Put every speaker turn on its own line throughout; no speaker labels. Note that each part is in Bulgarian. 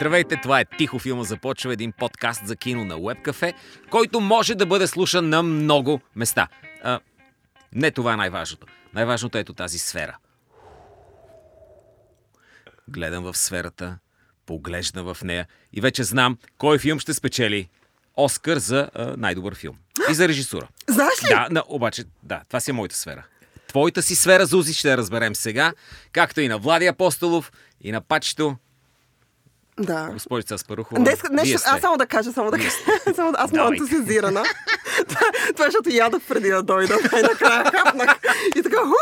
Здравейте, това е Тихо филма започва един подкаст за кино на Webcafe, който може да бъде слушан на много места. А, не това е най-важното. Най-важното е ето тази сфера. Гледам в сферата, поглеждам в нея и вече знам кой филм ще спечели Оскар за а, най-добър филм. И за режисура.
Знаеш ли?
Да, да, обаче, да, това си е моята сфера. Твоята си сфера, Зузи, ще разберем сега, както и на Влади Апостолов, и на Пачето.
Да.
Госпожица Аспарухова,
Днес, днес аз само да кажа, само да кажа. Само, да- аз съм ентусиазирана. това, това е, защото ядох преди да дойда. Най-накрая хапнах. И така, ху.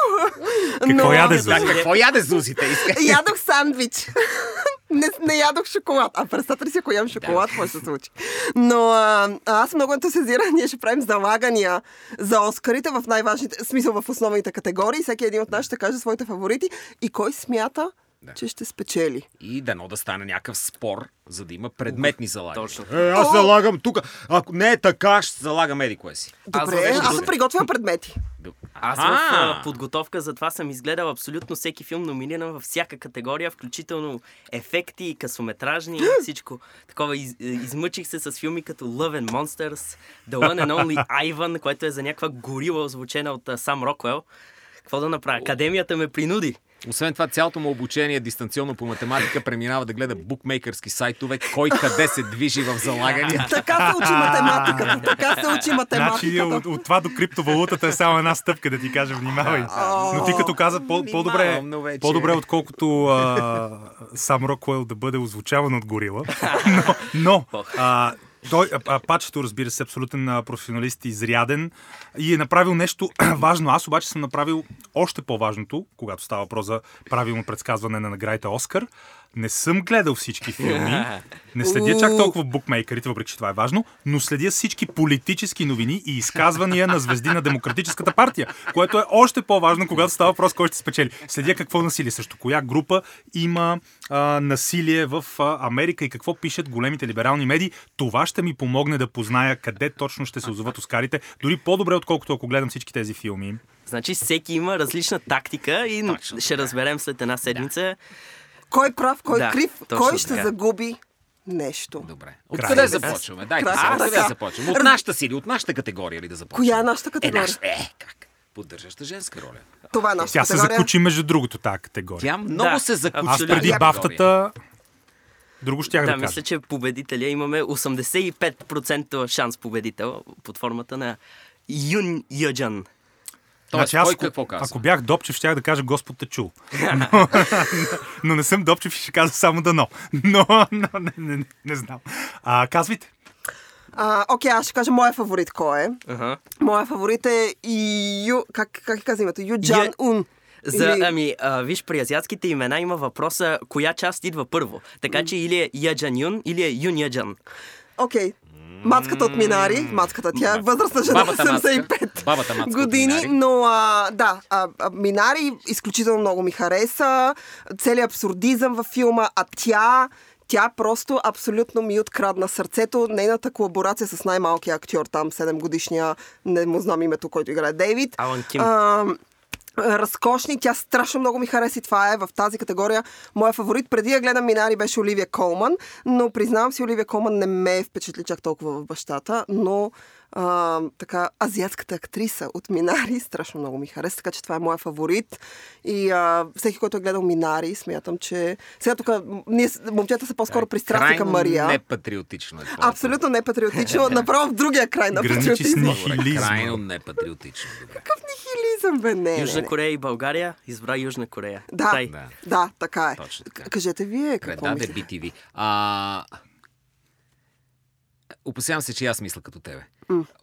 Какво яде, Зузи?
Да, какво яде Зузите?
Ядох сандвич. не, не ядох шоколад. А представете ли си, ако ям шоколад, какво ще се случи? Но а, аз много ентусиазирана. Ние ще правим залагания за Оскарите в най-важните, смисъл в основните категории. Всеки един от нас ще каже своите фаворити и кой смята,
Да.
че ще спечели.
И дано да стане някакъв спор, за да има предметни залагания.
Точно.
Е, аз залагам тук. Ако не е така, ще залагам еди кое си.
Добре, аз,
друго.
съм приготвила предмети.
Аз в а, подготовка за това съм изгледал абсолютно всеки филм, номиниран във всяка категория, включително ефекти, късометражни, всичко. Такова из, измъчих се с филми като Love and Monsters, The One and Only Ivan, което е за някаква горила, озвучена от а, Сам Роквел. Какво да направя? Академията ме принуди.
Освен това, цялото му обучение дистанционно по математика преминава да гледа букмейкърски сайтове, кой къде се движи в залагания.
Така се учи математиката. Така се учи
Значи
математиката.
от, от това до криптовалутата е само една стъпка, да ти кажа, внимавай. Но ти като каза по, по-добре,
вече-
по-добре отколкото а, сам Рокуел да бъде озвучаван от горила. Но, но а, той, а, Пачето, разбира се, абсолютен а, професионалист, изряден и е направил нещо важно. Аз обаче съм направил още по-важното, когато става въпрос за правилно предсказване на наградите Оскар. Не съм гледал всички филми, не следя чак толкова букмейкерите, въпреки че това е важно, но следя всички политически новини и изказвания на звезди на Демократическата партия, което е още по-важно, когато става въпрос кой ще спечели. Следя какво насилие, срещу коя група има а, насилие в а, Америка и какво пишат големите либерални медии. Това ще ми помогне да позная къде точно ще се озоват Оскарите, дори по-добре, отколкото ако гледам всички тези филми.
Значи всеки има различна тактика и
Точно
ще разберем след една седмица.
Кой прав, кой
Да,
крив, кой ще
така.
загуби нещо.
Добре. Откъде започваме? Дайте сега, откъде започваме? От нашата си или от нашата категория ли да започнем?
Коя е нашата
Е,
категория?
нашата, е, как? Поддържаща женска роля.
Това е нашата
Тя се
категория.
закучи между другото тази категория.
Тя много
Да,
се закучи.
Аз
абсолютно.
преди бафтата друго щях да,
Да,
кажа.
мисля, че победителя имаме 85% шанс победител под формата на Юн Йоджан.
Тоест,
Значи аз,
кой
ако-
какво казва?
Ако бях Допчев, щях да кажа Господ те чул. Но, но не съм Допчев и ще кажа само дано. Но, но не, не, не, не знам. А, казвайте.
А, окей, аз ще кажа моя фаворит кой е.
Ага.
Моя фаворит е Ю... Как, как каза името? Юджан
Ю-
Ун.
За,
Или-
ами, а, виж, при азиатските имена има въпроса коя част идва първо. Така че или е Яджан Юн, или е Юн Яджан.
Окей. Мацката от Минари, мацката, тя е възрастна жена,
Бабата мацка.
75
Бабата мацка от
години, но а, да, а, а, Минари изключително много ми хареса, целият абсурдизъм във филма, а тя, тя просто абсолютно ми открадна сърцето. Нейната колаборация с най-малкия актьор там, 7 годишния, не му знам името, който играе Дейвид.
Алан Ким.
А, разкошни. Тя страшно много ми хареса и това е в тази категория. Моя фаворит преди да гледам Минари беше Оливия Колман, но признавам си, Оливия Колман не ме впечатли чак толкова в бащата, но а, така, азиатската актриса от Минари страшно много ми хареса, така че това е моя фаворит. И а, всеки, който е гледал Минари, смятам, че... Сега тук ние, момчета са по-скоро пристрастни към Мария.
непатриотично е това.
Абсолютно непатриотично, направо в другия край на патриотизма.
Крайно непатриотично.
Какъв нихилизъм, бе, не,
Южна
не, не.
Корея и България избра Южна Корея.
Да,
Тай.
Да.
да, така е.
Точно така.
Кажете вие какво
Предаде
мислите.
BTV. А... Опасявам се, че и аз мисля като тебе.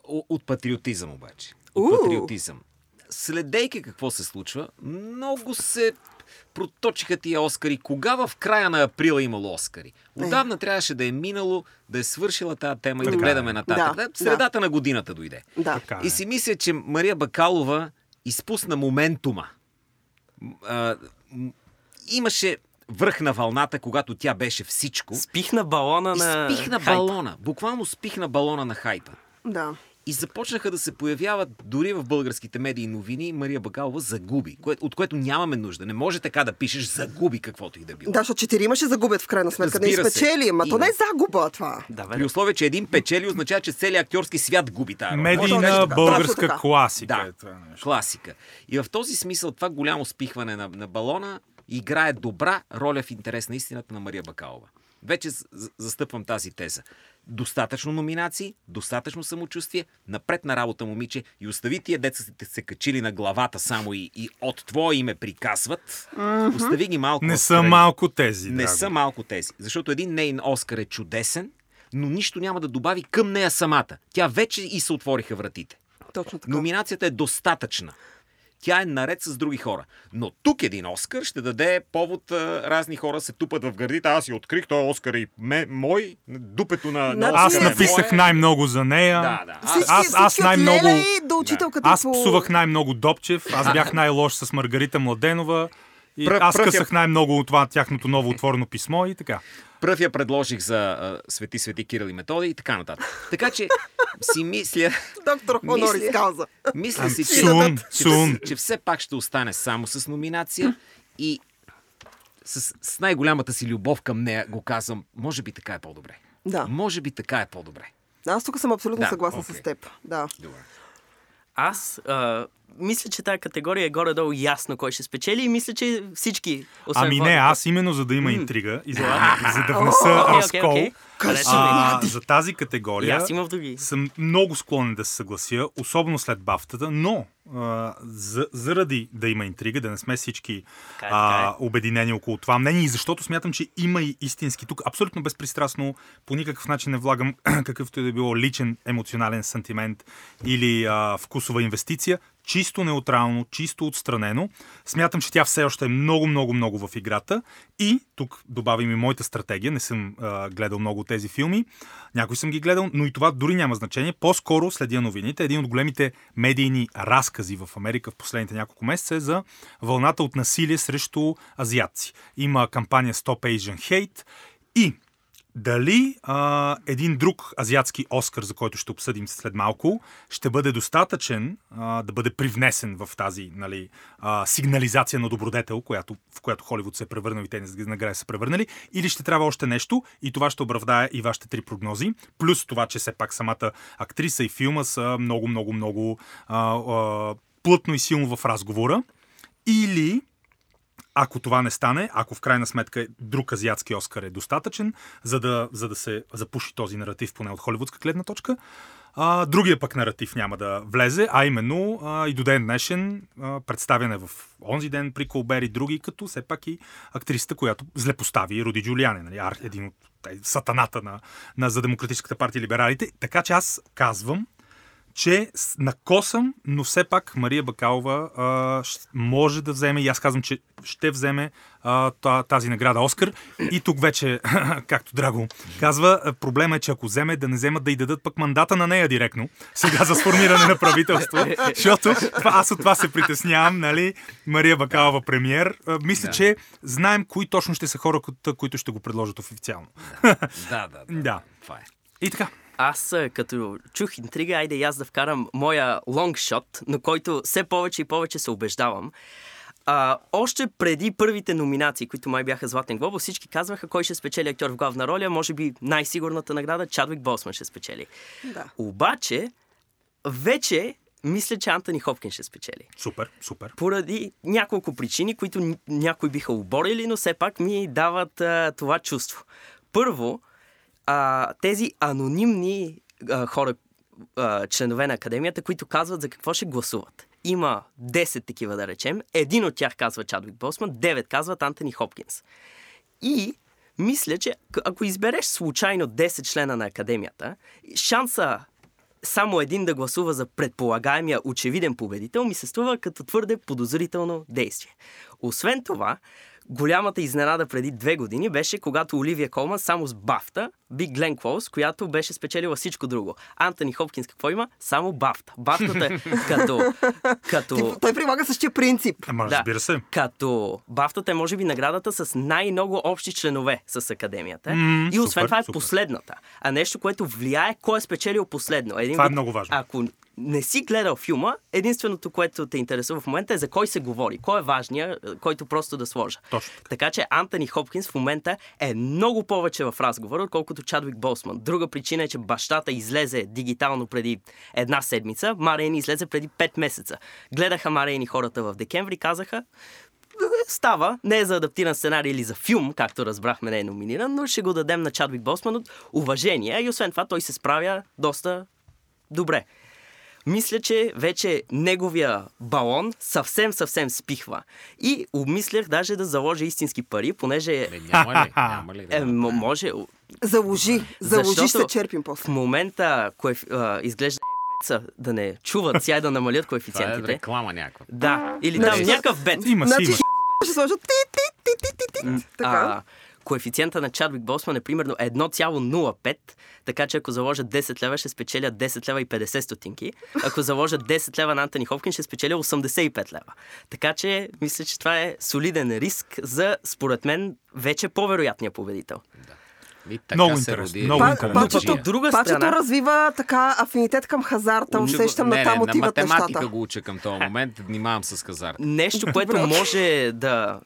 От патриотизъм обаче. От патриотизъм. Следейки какво се случва, много се проточиха тия Оскари. Кога в края на април е имало Оскари? Отдавна трябваше да е минало, да е свършила тази тема и да
Така е.
гледаме нататък.
Да,
Да, средата на годината дойде.
Да.
Така
И
е.
си мисля, че Мария Бакалова изпусна моментума. А, имаше връх на вълната, когато тя беше всичко.
Спихна балона на
спихна
хайпа.
балона. Буквално спихна балона на хайпа.
Да.
И започнаха да се появяват дори в българските медии новини Мария Бакалова загуби, кое, от което нямаме нужда. Не може така да пишеш загуби каквото и да било.
Да, защото четирима ще загубят в крайна сметка.
Разбира
не спечели, ама то не е загуба това.
Да, бе.
При условие, че един печели, означава, че целият актьорски свят губи тази
Медийна българска
така.
класика.
Да.
е това нещо.
Класика. И в този смисъл това голямо спихване на, на балона играе добра роля в интерес на истината на Мария Бакалова. Вече застъпвам тази теза. Достатъчно номинации, достатъчно самочувствие, напред на работа, момиче, и остави тия деца сте се качили на главата само и, и от твое име приказват. Остави ги малко.
Не са малко тези.
Не
драго.
са малко тези. Защото един нейн Оскар е чудесен, но нищо няма да добави към нея самата. Тя вече и се отвориха вратите.
Точно така.
Номинацията е достатъчна. Тя е наред с други хора. Но тук един Оскар ще даде повод а, разни хора се тупат в гърдите. Аз си открих този Оскар и ме, мой, дупето на, на
Значи-
Оскар
Аз
е
написах
мое.
най-много за нея.
Да, да. Аз,
Всички,
аз- най-много-
до учителката
Аз псувах най-много Добчев, аз бях най-лош с Маргарита Младенова. И
Пръв-
аз
пръв я-
късах най-много от това тяхното ново отворено писмо и така.
Пръв я предложих за а, Свети Свети Кирил и Методи и така нататък. Така че си мисля,
Доктор Хонорис
Мисля-
Кауза.
мисля си, че,
Сун,
че,
сун.
че все пак ще остане само с номинация и с, с най-голямата си любов към нея го казвам, може би така е по-добре.
Да.
Може би така е по-добре.
Аз тук съм абсолютно
Да,
съгласна
окей.
с теб. Да.
Добре.
Аз а, мисля, че тази категория е горе-долу ясно кой ще спечели и мисля, че всички. Освен
Ами не, аз именно за да има интрига и за, за да внеса
окей,
разкол.
Харесва ми.
А, за тази
И
категория
аз имам други.
съм много склонен да се съглася, особено след бафтата, но а, за, заради да има интрига, да не сме всички
Така е,
а,
така
обединени около това мнение и защото смятам, че има и истински тук, абсолютно безпристрастно, по никакъв начин не влагам какъвто и да било личен емоционален сантимент или а, вкусова инвестиция, чисто неутрално, чисто отстранено. Смятам, че тя все още е много, много, много в играта. И тук добавим и моята стратегия. Не съм а, гледал много от тези филми. Някой съм ги гледал, но и това дори няма значение. По-скоро следя новините. Един от големите медийни разкази в Америка в последните няколко месеца е за вълната от насилие срещу азиатци. Има кампания Stop Asian Hate и дали а, един друг азиатски Оскар, за който ще обсъдим след малко, ще бъде достатъчен а, да бъде привнесен в тази нали, а, сигнализация на добродетел, която, в която Холивуд се е превърнал и те награди са превърнали, или ще трябва още нещо и това ще оправдае и вашите три прогнози, плюс това, че все пак самата актриса и филма са много, много, много а, а, плътно и силно в разговора. Или ако това не стане, ако в крайна сметка друг азиатски Оскар е достатъчен, за да, за да се запуши този наратив, поне от холивудска гледна точка, а, другия пък наратив няма да влезе, а именно а, и до ден днешен а, представяне в онзи ден при Колбер и други, като все пак и актрисата, която злепостави Руди Джулиани, нали, ар- един от те, сатаната на, на за Демократическата партия либералите. Така че аз казвам, че с- накосам, но все пак Мария Бакалова а, може да вземе, и аз казвам, че ще вземе а, та- тази награда Оскар. И тук вече, както Драго казва, проблема е, че ако вземе, да не вземат да й дадат пък мандата на нея директно, сега за сформиране на правителство, защото това, аз от това се притеснявам, нали? Мария Бакалова премьер. А, мисля,
Да.
че знаем кои точно ще са хора, които- които ще го предложат официално.
Да, да, да.
Да.
Това е.
И така.
Аз, като чух интрига, айде и аз да вкарам моя лонгшот, на който все повече и повече се убеждавам. А, още преди първите номинации, които май бяха Златен глобус, всички казваха кой ще спечели актьор в главна роля. Може би най-сигурната награда Чадвик Босман ще спечели.
Да.
Обаче, вече мисля, че Антони Хопкин ще спечели.
Супер, супер.
Поради няколко причини, които някои биха оборили, но все пак ми дават а, това чувство. Първо, а, тези анонимни а, хора, а, членове на академията, които казват за какво ще гласуват. Има 10 такива, да речем. Един от тях казва Чадвик Босман, 9 казват Антони Хопкинс. И мисля, че ако избереш случайно 10 члена на академията, шанса само един да гласува за предполагаемия очевиден победител ми се струва като твърде подозрително действие. Освен това, голямата изненада преди две години беше, когато Оливия Колман само с бафта би Глен Клоус, която беше спечелила всичко друго. Антони Хопкинс какво има? Само бафта. Бафтата е като... като...
Ти, той прилага същия принцип.
Ама
Да.
разбира се.
Като бафтата е, може би, наградата с най-много общи членове с академията.
М,
и освен
супер,
това е
супер.
последната. А нещо, което влияе кой е спечелил последно. Един
Това е много важно.
Ако не си гледал филма, единственото, което те интересува в момента е за кой се говори. Кой е важният, е, който просто да сложа.
Точно
Така че Антони Хопкинс в момента е много повече в разговора, отколкото Чадвик Болсман. Друга причина е, че бащата излезе дигитално преди една седмица, Марейни излезе преди 5 месеца. Гледаха Марейни хората в декември, казаха, става, не е за адаптиран сценарий или за филм, както разбрахме, не е номиниран, но ще го дадем на Чадвик Босман от уважение и освен това той се справя доста добре. Мисля, че вече неговия балон съвсем, съвсем спихва. И обмислях даже да заложа истински пари, понеже
Е, няма ли? Няма ли?
е, м- може...
Заложи. Заложи ще
Защото
черпим
В
после.
момента коеф... а, изглежда е да не чуват, сега и да намалят
Това е
коефициентите.
реклама някаква.
Да, или
Значи,
там някакъв бет.
Има си,
Значи
има.
ще сложат ти, ти, ти, ти, ти, ти. Така.
Коефициента на Чадвик Босман е примерно 1,05, така че ако заложат 10 лева, ще спечелят 10 лева и 50 стотинки. Ако заложат 10 лева на Антони Хопкин, ще спечеля 85 лева. Така че мисля, че това е солиден риск за, според мен, вече по-вероятния победител.
И така
Много
се
интересно,
роди
много
Па-
интересно.
Пачето,
от друга
пачето
страна...
развива така афинитет към хазарта. Усещам
не,
на там
не, на
отиват
математика
нещата.
го уча към този момент. Внимавам с хазарт.
Нещо, което може да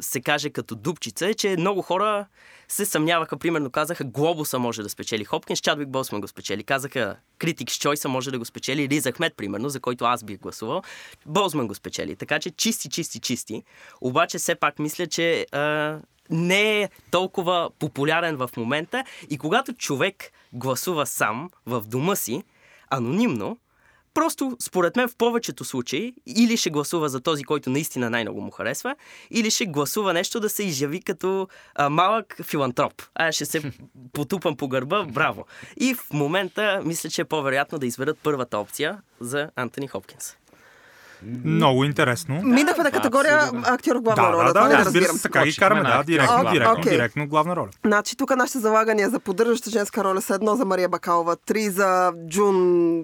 се каже като дупчица е, че много хора се съмняваха, примерно казаха Глобуса може да спечели Хопкинс, Чадвик Босман го спечели. Казаха Critics Choice може да го спечели Риз Ахмед, примерно, за който аз бих гласувал. Босман го спечели. Така че чисти, чисти, чисти. Обаче все пак мисля, че а, не е толкова популярен в момента и когато човек гласува сам в дома си, анонимно, Просто, според мен, в повечето случаи, или ще гласува за този, който наистина най-много му харесва, или ще гласува нещо да се изяви като а, малък филантроп. А, ще се потупам по гърба, браво. И в момента, мисля, че е по-вероятно да изберат първата опция за Антони Хопкинс.
Много интересно.
Минахме на
Да,
категория актьор в главна
Да,
роля.
да, да,
ли
разбира се, така ги караме, да, директно,
А,
директно,
окей.
директно главна роля.
Значи тук нашите залагания за поддържаща женска роля са едно за Мария Бакалова, три за Джун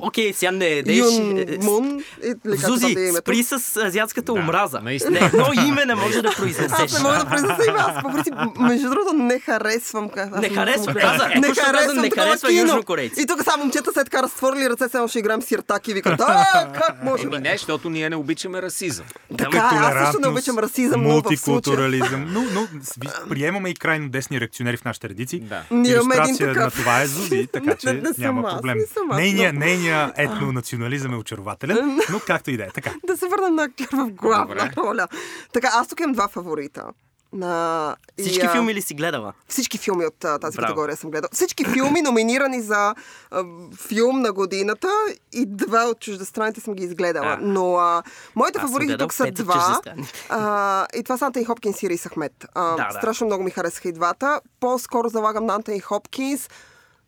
Окей, сега не деш...
Юн
е,
Мун.
Зузи,
да е
спри с азиатската
Да,
омраза.
наистина.
Не, едно име не може да
Аз
произнесеш.
не мога да произнеса и аз. По принцип, между другото, не харесвам. аз
Не харесвам, каза.
Не харесвам
не
такова
харесва
кино.
южнокорейци.
И тук само момчета след така разтворили ръце, само ще играем сиртак и викат, а, как може?
Не, защото ние не обичаме расизъм.
Така, е, аз също не обичам расизъм, но
мултикултурализъм. Но, но приемаме и крайно десни реакционери в нашите редици.
Да.
Ние имаме един
Илюстрация
такъв.
на това е Зузи, така
Не,
че
не съм
няма
аз,
проблем.
не но-
нейния етнонационализъм е очарователен, но както и да е. Така.
Да се върнем на актьор в главна
Добре.
роля. Така, аз тук имам два фаворита. И,
Всички
а,
филми ли си гледала?
Всички филми от а, тази
Браво.
категория съм гледал. Всички филми, номинирани за а, филм на годината и два от чуждестраните съм ги изгледала.
А.
Но а, моите
Аз
фаворити тук са два.
чуждестранните.
А, и това са Антони Хопкинс и Рис Ахмед. А,
Да, да.
Страшно много ми харесаха и двата. По-скоро залагам на Антони Хопкинс.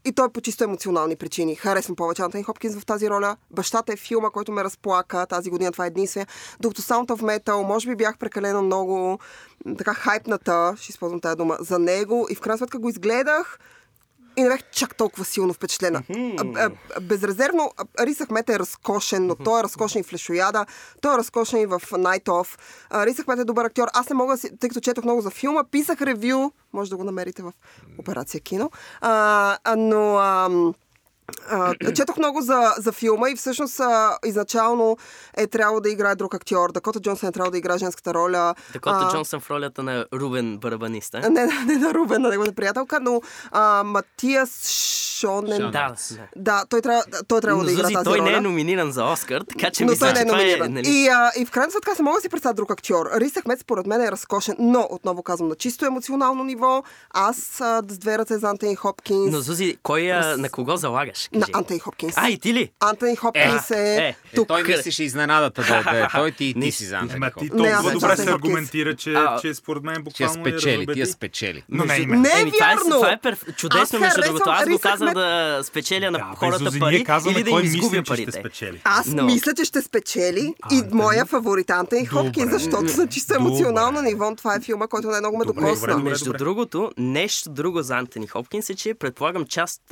И той е по чисто емоционални причини. Харесвам повече Антони Хопкинс в тази роля. Бащата е филма, който ме разплака тази година. Това е единствения. Докато Sound of Metal, може би бях прекалено много така хайпната, ще използвам тази дума, за него. И в крайна сметка го изгледах и не бях чак толкова силно впечатлена. А, а, а, Безрезервно, а, Рис Ахмет е разкошен, но той е разкошен и в Лешояда, той е разкошен и в Night Of. А, Рис Ахмет е добър актьор. Аз не мога, тъй като четох много за филма, писах ревю, може да го намерите в Операция Кино, а, а, но... ам, а, четох много за, за филма и всъщност а, изначално е трябвало да играе друг актьор. Дакота Джонсън е трябвало да играе женската роля.
Дакота
А,
Джонсън в ролята на Рубен Барабаниста.
не, не, не на Рубен, на неговата приятелка, но а, Матиас Шонен.
Шонен.
Да, да.
Той трябва, той трябва
Но
да игра
Зузи,
тази
той
роля.
не е номиниран за Оскар, така че
но
мисля,
той не е
е...
номиниран.
Нали...
И, а, и в крайна сметка се мога да си представя друг актьор. Рис Ахмед според мен е разкошен, но отново казвам на чисто емоционално ниво. Аз а, с две ръце за Антони Хопкинс.
Но Зузи, кой а, на кого залагаш? Гледаш?
На
Кажи.
Антони Хопкинс.
А, и ти ли?
Антони Хопкинс е,
е,
Е,
тук.
той мислеше изненадата да, е той, ти, ти си за Антони
ти
Хопкинс.
Аз
толкова добре
за
се
Хопкинс.
аргументира, че,
А,
че според мен буквално я
спечели,
разобеди.
тия спечели.
Но не име.
Не е
е,
вярно!
това е перф... чудесно,
Аз
между другото. Аз го казах да спечеля на хората пари или да им изгубя
че
парите.
спечели.
Аз мисля, че ще спечели и моя фаворит Антони. Хопкинс, защото на чисто емоционално ниво това е филма, който най-много ме докосна.
Между другото, нещо друго за Антони Хопкинс е, че предполагам част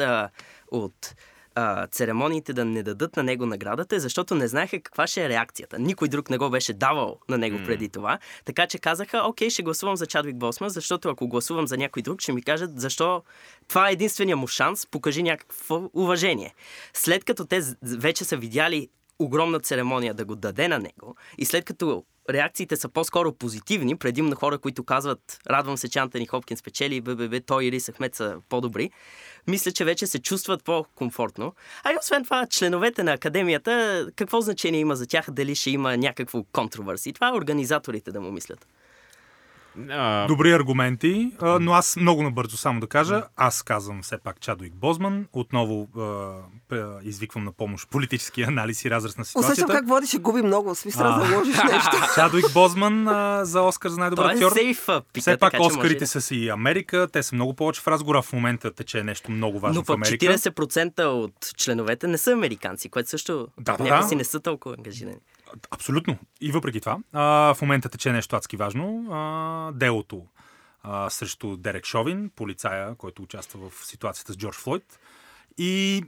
от а, церемониите да не дадат на него наградата, е защото не знаеха каква ще е реакцията. Никой друг не го беше давал на него преди това. Така че казаха, окей, ще гласувам за Чадвик Босман, защото ако гласувам за някой друг, ще ми кажат защо това е единствения му шанс, покажи някакво уважение. След като те вече са видяли огромна церемония да го даде на него и след като реакциите са по-скоро позитивни, предимно хора, които казват радвам се, че Антони Хопкинс спечели, БББ, той и Рис Ахмед са по-добри, мисля, че вече се чувстват по-комфортно. А и освен това, членовете на академията, какво значение има за тях, дали ще има някакво контровърси? Това е организаторите да му мислят.
А,
Добри аргументи, а, но аз много набързо само да кажа. Аз казвам все пак Чадуик Бозман. Отново а, извиквам на помощ политически анализ и разраз на
Усещам
ситуацията.
как водиш и губи много. Смисъл да
А.
заложиш нещо.
Чадуик Бозман а, за Оскар за най-добър
е
актьор.
пика,
Все пак
така,
Оскарите
може...
са си и Америка, те са много повече в разговора. В момента тече нещо много важно
Но
в Америка.
40% от членовете не са американци, което също
Да, да,
някакси
да.
не са толкова ангажирани.
Абсолютно. И въпреки това, а, в момента тече нещо адски важно. А, делото а, срещу Дерек Шовин, полицая, който участва в ситуацията с Джордж Флойд. И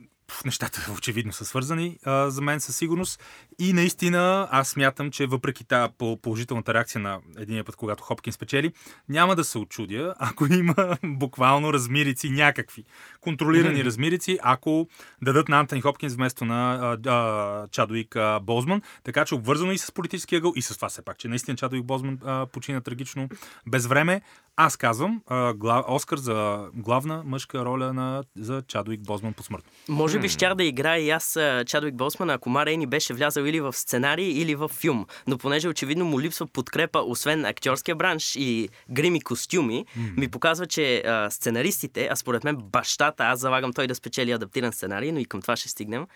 нещата очевидно са свързани а, за мен със сигурност. И наистина аз смятам, че въпреки тази по- положителната реакция на единия път, когато Хопкин спечели, няма да се очудя, ако има буквално размирици някакви. Контролирани размирици, ако дадат на Антони Хопкинс вместо на а, а, Чадуик а, Бозман. Така че обвързано и с политическия ъгъл, и с това все пак, че наистина Чадуик Бозман а, почина трагично без време. Аз казвам а, гла, Оскар за главна мъжка роля на, за Чадуик Бозман посмъртно.
Може би щях да играя и аз а, Чадвик Босман, ако Ма Рейни беше влязал или в сценарий, или в филм. Но понеже очевидно му липсва подкрепа, освен актьорския бранш и грими костюми, ми показва, че а, сценаристите, а според мен бащата, аз залагам той да спечели адаптиран сценарий, но и към това ще стигнем,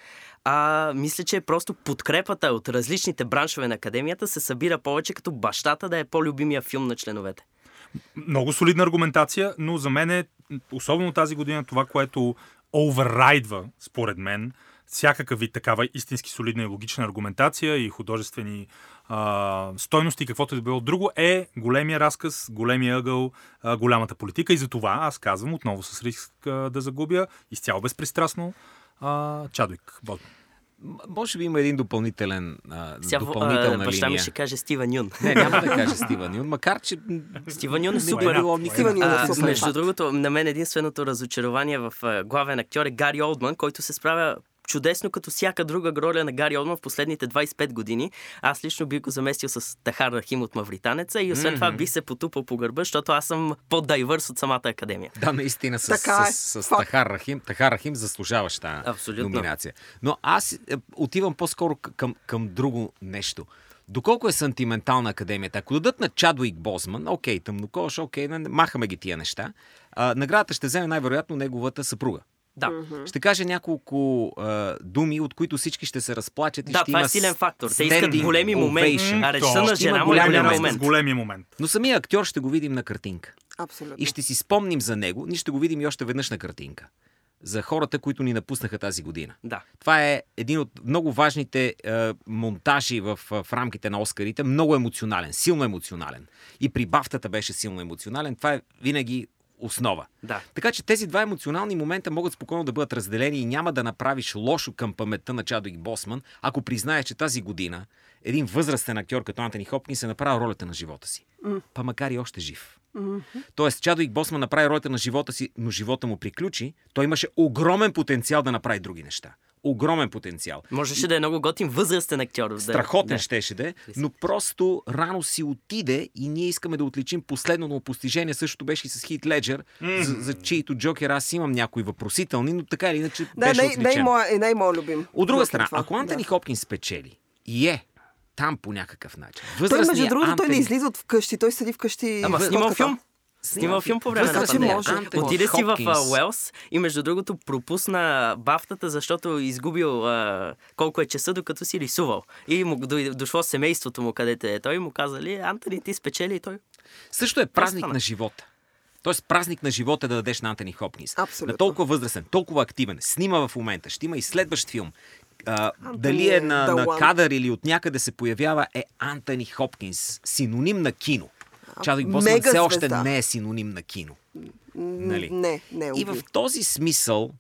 а, мисля, че просто подкрепата от различните браншове на академията се събира повече като бащата да е по-любимия филм на членовете.
Много солидна аргументация, но за мен е, особено тази година, това, което оверрайдва, според мен, всякакъв вид такава истински солидна и логична аргументация и художествени а, стойности, каквото и да било друго, е големия разказ, големия ъгъл, а, голямата политика. И за това аз казвам отново с риск а, да загубя, изцяло безпристрастно, а, Чадуик Бозман.
м- може би има един допълнителен, а,
Сега а,
допълнителна
баща ми
линия.
ще каже Стивен Юн.
Не, няма да кажа Стивън Юн, макар че м,
Стивен Юн е супер.
било.
Стивън Юн е
А,
супер.
между другото, на мен единственото разочарование в а, главен актьор е Гари Олдман, който се справя чудесно като всяка друга роля на Гари Олдман в последните 25 години. Аз лично бих го заместил с Тахар Рахим от Мавританеца и освен това бих се потупал по гърба, защото аз съм по-дайвърс от самата академия.
Да, наистина с,
Така е.
с, с
Факт.
Тахар Рахим. Тахар Рахим заслужаваш тази
Абсолютно.
номинация. Но аз е, отивам по-скоро към, към друго нещо. Доколко е сантиментална академията? Ако дадат на Чадуик Бозман, окей, тъмнокош, окей, махаме ги тия неща, а, наградата ще вземе най-вероятно неговата съпруга.
Да.
Ще каже няколко а, думи, от които всички ще се разплачат и
Да,
ще
това
има
е силен фактор. Те искат големи моменти. А речта на жена му е
голям
голям
момент.
големия момент.
Но самия актьор ще го видим на картинка.
Абсолютно.
И ще си спомним за него, ние ще го видим и още веднъж на картинка. За хората, които ни напуснаха тази година.
Да.
Това е един от много важните е, монтажи в, в рамките на Оскарите. Много емоционален, силно емоционален. И при бафтата беше силно емоционален. Това е винаги основа.
Да.
Така че тези два емоционални момента могат спокойно да бъдат разделени и няма да направиш лошо към паметта на Чадуик Босман, ако признаеш, че тази година един възрастен актьор като Антони Хопкинс е направил ролята на живота си. Па макар и още жив. Тоест, Чадуик Босман направи ролята на живота си, но живота му приключи. Той имаше огромен потенциал да направи други неща. Огромен потенциал.
Можеше да е много готин възрастен актьор.
Страхотен
да.
щеше да е, но просто рано си отиде и ние искаме да отличим последното му постижение. Същото беше и с Хит Леджер, за, за чието Джокер аз имам някои въпросителни, но така или иначе
Да,
беше
е
отличен.
моя, не е моя любим.
От друга страна,
това.
ако Антони
Да.
Хопкинс спечели и е там по някакъв начин.
Той, между другото, той не
Антони-
излиза от вкъщи, той седи вкъщи.
Ама снимал филм. Снимал филм по време на пандемия. Отиде си в а. Уелс и между другото пропусна бафтата, защото изгубил а, колко е часа, докато си рисувал. И му дошло семейството му, където е той, и му казали, Антони, ти спечели и той.
Също е празник на живота. Тоест празник на живота е да дадеш на Антони Хопкинс.
Абсолютно.
На толкова възрастен, толкова активен, снима в момента, ще има и следващ филм. А, дали е на,
the
на кадър или от някъде се появява е Антони Хопкинс. Синоним на кино. Чадвик Босман все още
звезда.
не е синоним на кино. Нали?
Не, не,
И
уви.
в този смисъл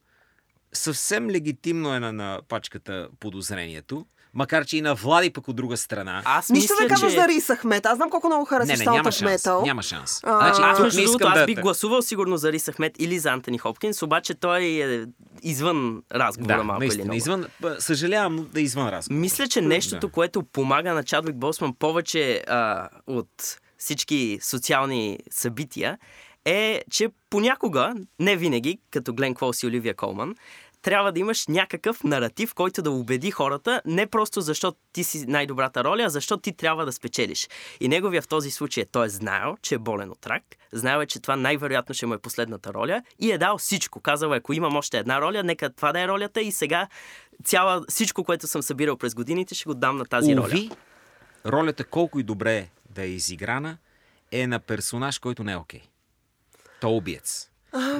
съвсем легитимно е на, на пачката подозрението, макар че и на Влади пък от друга страна.
Аз
Нищо не казваш
че...
за Рис Ахмет. Аз знам колко много
не,
харесваш
не,
Sound
няма шанс.
Metal.
Няма шанс.
А,
значи,
Аз,
тук
между
не
другото, аз бих гласувал сигурно за Рис Ахмет или за Антони Хопкинс, обаче той е извън разговора
Да,
малко или
наистина.
много.
Извън, съжалявам, да е извън разговор.
Мисля, че нещото,
Да.
което помага на Чадвик Босман повече а, от всички социални събития, е, че понякога, не винаги, като Глен Клоус и Оливия Колман, трябва да имаш някакъв наратив, който да убеди хората, не просто защото ти си най-добрата роля, а защото ти трябва да спечелиш. И неговия в този случай е, той е знаел, че е болен от рак, знаел е, че това най-вероятно ще му е последната роля и е дал всичко. Казал е, ако имам още една роля, нека това да е ролята и сега цяла, всичко, което съм събирал през годините, ще го дам на тази роля.
Уви, ролята колко и добре да е изиграна, е на персонаж, който не е окей. Той е убиец.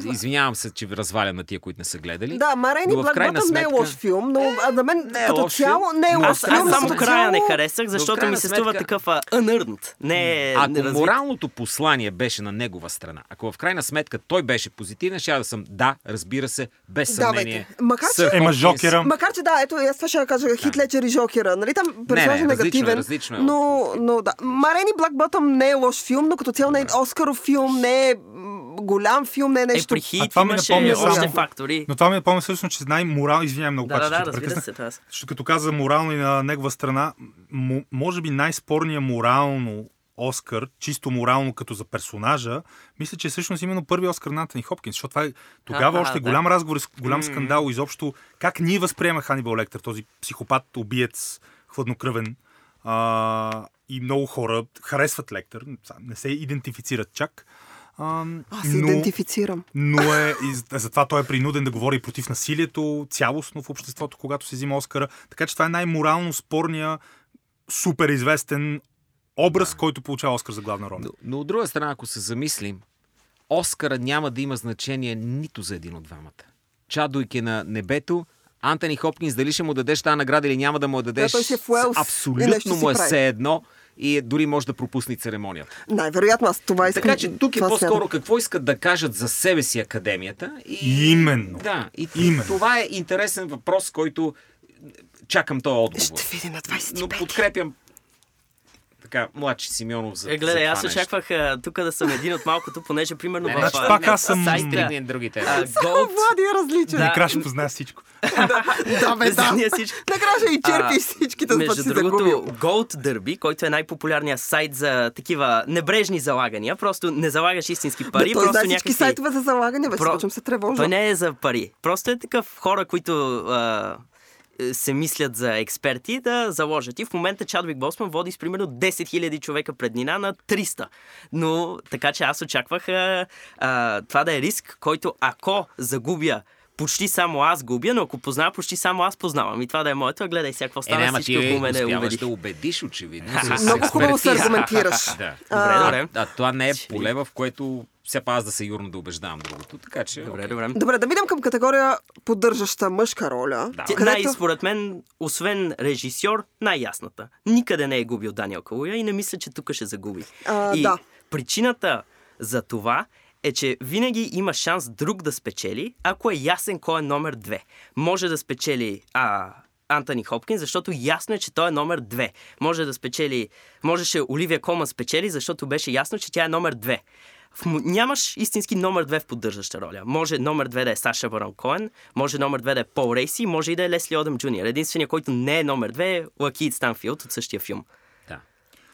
Извинявам се, че ви развалям на тия, които не са гледали.
Да, Марени Блак
крайна
Бътън не е
сметка-
лош филм, но а, за мен
не е
като
лош
цяло не е лош
Аз,
филм.
аз само
като
края не
цяло-
харесах, защото ми се струва
сметка-
такъв а, unearned. Не е
Ако
неразвит.
моралното послание беше на негова страна, ако в крайна сметка той беше позитивен, ще да съм да, разбира се, без
Давайте.
съмнение.
Макар че-
Ема. Жокера.
Макар че да, ето, аз това ще кажа, Хит Леджер и Жокера. Нали там персонаж
не,
е
различно
негативен.
различно е.
Но, но да. Марени Блак Бътън не е лош филм, но като цяло не е Оскаров филм, не е голям филм, не е
Е,
нещо...
при
А
хит
това ми напомня
още
само-
фактори.
Но това ми напомня всъщност, че най-морал... Извинявай много,
Да,
паче,
да, да, разбира се. Това.
Защото като каза морално и на негова страна, м- може би най-спорният морално Оскар, чисто морално като за персонажа, мисля, че всъщност именно първи Оскар на Антони Хопкинс, защото това е тогава
Аха,
още
да.
голям разговор, голям скандал изобщо. Как ние възприемах Ханибал Лектър, този психопат, убиец, хладнокръвен. А, и много хора харесват Лектър, не се идентифицират чак. А,
Аз се идентифицирам.
но е, и з- затова той е принуден да говори против насилието цялостно в обществото, когато се взима Оскара. Така че това е най-морално спорния, супер известен образ, който получава Оскар за главна роля.
Но, но от друга страна, ако се замислим, Оскара няма да има значение нито за един от двамата. Чадуйк е на небето, Антони Хопкинс, дали ще му дадеш тази награда или няма да му я дадеш,
той си е Уелс и
абсолютно му е все едно и дори може да пропусне церемонията.
Най-вероятно аз това искам.
Така че тук е
това
по-скоро какво искат да кажат за себе си академията. И,
Именно.
Да, и
Именно.
това е интересен въпрос, който чакам този отговор.
Ще видим на 25.
Но подкрепям така, младши Симеонов за
Е, гледай,
за
аз очаквах а, тук да съм един от малкото, понеже примерно
Не,
в
Значи
а,
пак аз съм-
сайта
другите.
а, Gold,
Влади е различен.
Да.
Накрая ще познае всичко.
Да, бе, да.
Ние всички-
Накрая ще и черпи всичките, да
Между другото. Gold Derby, който е най-популярният сайт за такива небрежни залагания, просто не залагаш истински пари,
той
просто някакви...
сайтове за залагане,
Про-
почвам се тревожа.
Той не е за пари. Просто е такъв хора, които се мислят за експерти да заложат. И в момента Чадвик Босман води с примерно 10 000 човека преднина на 300. Но така че аз очаквах а, а, това да е риск, който ако загубя почти само аз губя, но ако познава, почти само аз познавам. И това да е моето, а гледай сега какво
Е,
стана,
няма,
всички около мене убедих.
да убедиш, очевидно.
Много хубаво се аргументираш.
Да.
Добре, добре.
А, а това не е
Ще
поле, в което все пак аз да се юрно да убеждавам другото. Така че,
Добре,
окей.
добре.
Добре, да видим към категория поддържаща мъжка роля.
Да.
Където-
Най, според мен, освен режисьор, най-ясната. Никъде не е губил Даниел Калуя и не мисля, че тук ще загуби.
А,
и
да.
причината за това е, че винаги има шанс друг да спечели, ако е ясен кой е номер две. Може да спечели а, Антони Хопкин, защото ясно е, че той е номер две. Може да спечели, можеше Оливия Колман спечели, защото беше ясно, че тя е номер две. В, нямаш истински номер две в поддържаща роля. Може номер две да е Саша Барон Коен, може номер две да е Пол Рейси, може и да е Лесли Одъм Джуниор. Единственият, който не е номер две е Лакит Станфилд от същия филм.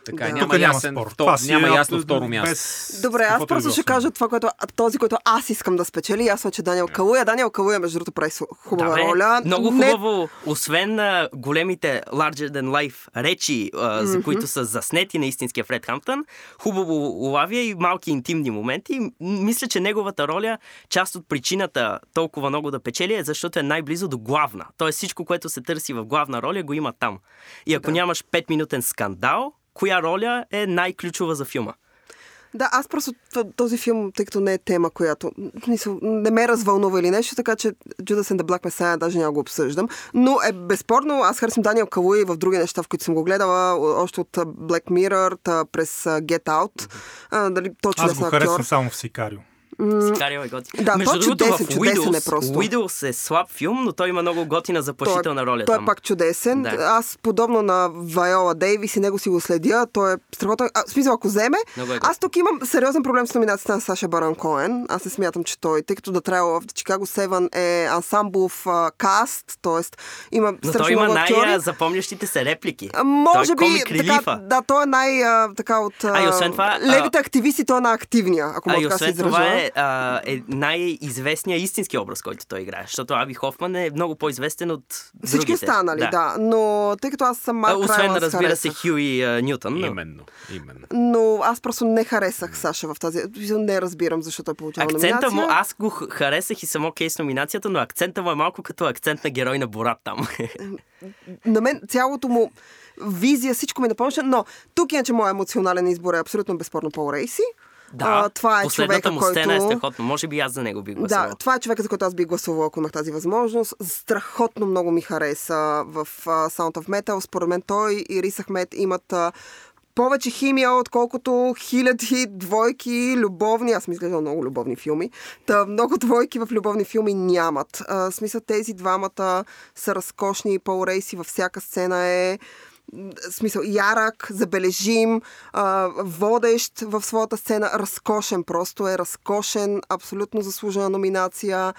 Да. Така,
Да.
няма
Тук няма
ясен,
спор.
втор-
Това си
няма
е
ясно второ място.
без
Добре, аз просто
да
ще кажа това, което, а, този, който аз искам да спечели. Ясно, е, че Даниел Калуя. Даниел Калуя, между другото, прави хубава
бе,
роля.
Много
Не-
хубаво, освен на големите larger than life речи, а, за които са заснети на истинския Фред Хамптън, хубаво улавя и малки интимни моменти. Мисля, че неговата роля, част от причината толкова много да печели е защото е най-близо до главна. Тоест всичко, което се търси в главна роля, го има там. И ако нямаш 5-минутен скандал, коя роля е най-ключова за филма?
Да, аз просто този филм, тъй като не е тема, която не ме развълнува или нещо, така че Judas and the Black Messiah даже няма го обсъждам. Но е безспорно, аз харесвам Даниел Калуи в други неща, в които съм го гледала, още от Black Mirror, та, през Get Out. А, дали, то
Аз го
актьор.
харесвам само в Сикарио.
Сикарио е готин.
Да,
Между
той е
другото,
чудесен,
в
е
Widows,
просто.
Widows е слаб филм, но той има много готина заплашителна роля
той
там.
е пак чудесен.
Да.
Аз, подобно на Вайола Дейвис и него си го следя, той е страхотен. А, в смисъл, ако вземе,
е
аз тук имам сериозен проблем с номинацията на Саша Баран Коен. Аз не смятам, че той, тъй като The Trial of Chicago 7 е ансамблов а, каст, т.е. има
Но
страшно
той има най-запомнящите се реплики.
А, Може
той е
би, така, да, той е най, а, така от...
А, и освен това, а-
левите активисти, той е най-активния, ако
А
мога така се изража.
това е, а, е най-известният истински образ, който той играе. Защото Аби Хофман е много по-известен от
Всички
другите.
останали, да. Но тъй като аз съм Марк
освен,
Райланс
разбира се,
харесах.
Хюи а, Нютън. но
Именно, именно.
Но аз просто не харесах Саша в тази. Не разбирам защо той получава
Акцента
номинация.
му, аз го харесах и съм окей с номинацията, но акцента му е малко като акцент на герой на Борат там.
На мен цялото му визия, всичко ми напомня, но тук иначе моят емоционален избор е абсолютно безспорно Пол Рейси.
Да,
А, това е
последната
човека,
му
който...
сцена е страхотна. Може би аз за него би гласувал.
Да, това е човека, за който аз бих гласувала, ако имах тази възможност. Страхотно много ми хареса в uh, Sound of Metal. Според мен той и Рис Ахмед имат uh, повече химия, отколкото хиляди двойки любовни. Аз съм изглеждала много любовни филми. Та, много двойки в любовни филми нямат. А, в смисъл тези двамата са разкошни. Пол Рейси във всяка сцена е смисъл, ярък, забележим, а, водещ в своята сцена, разкошен просто е, разкошен, абсолютно заслужена номинация.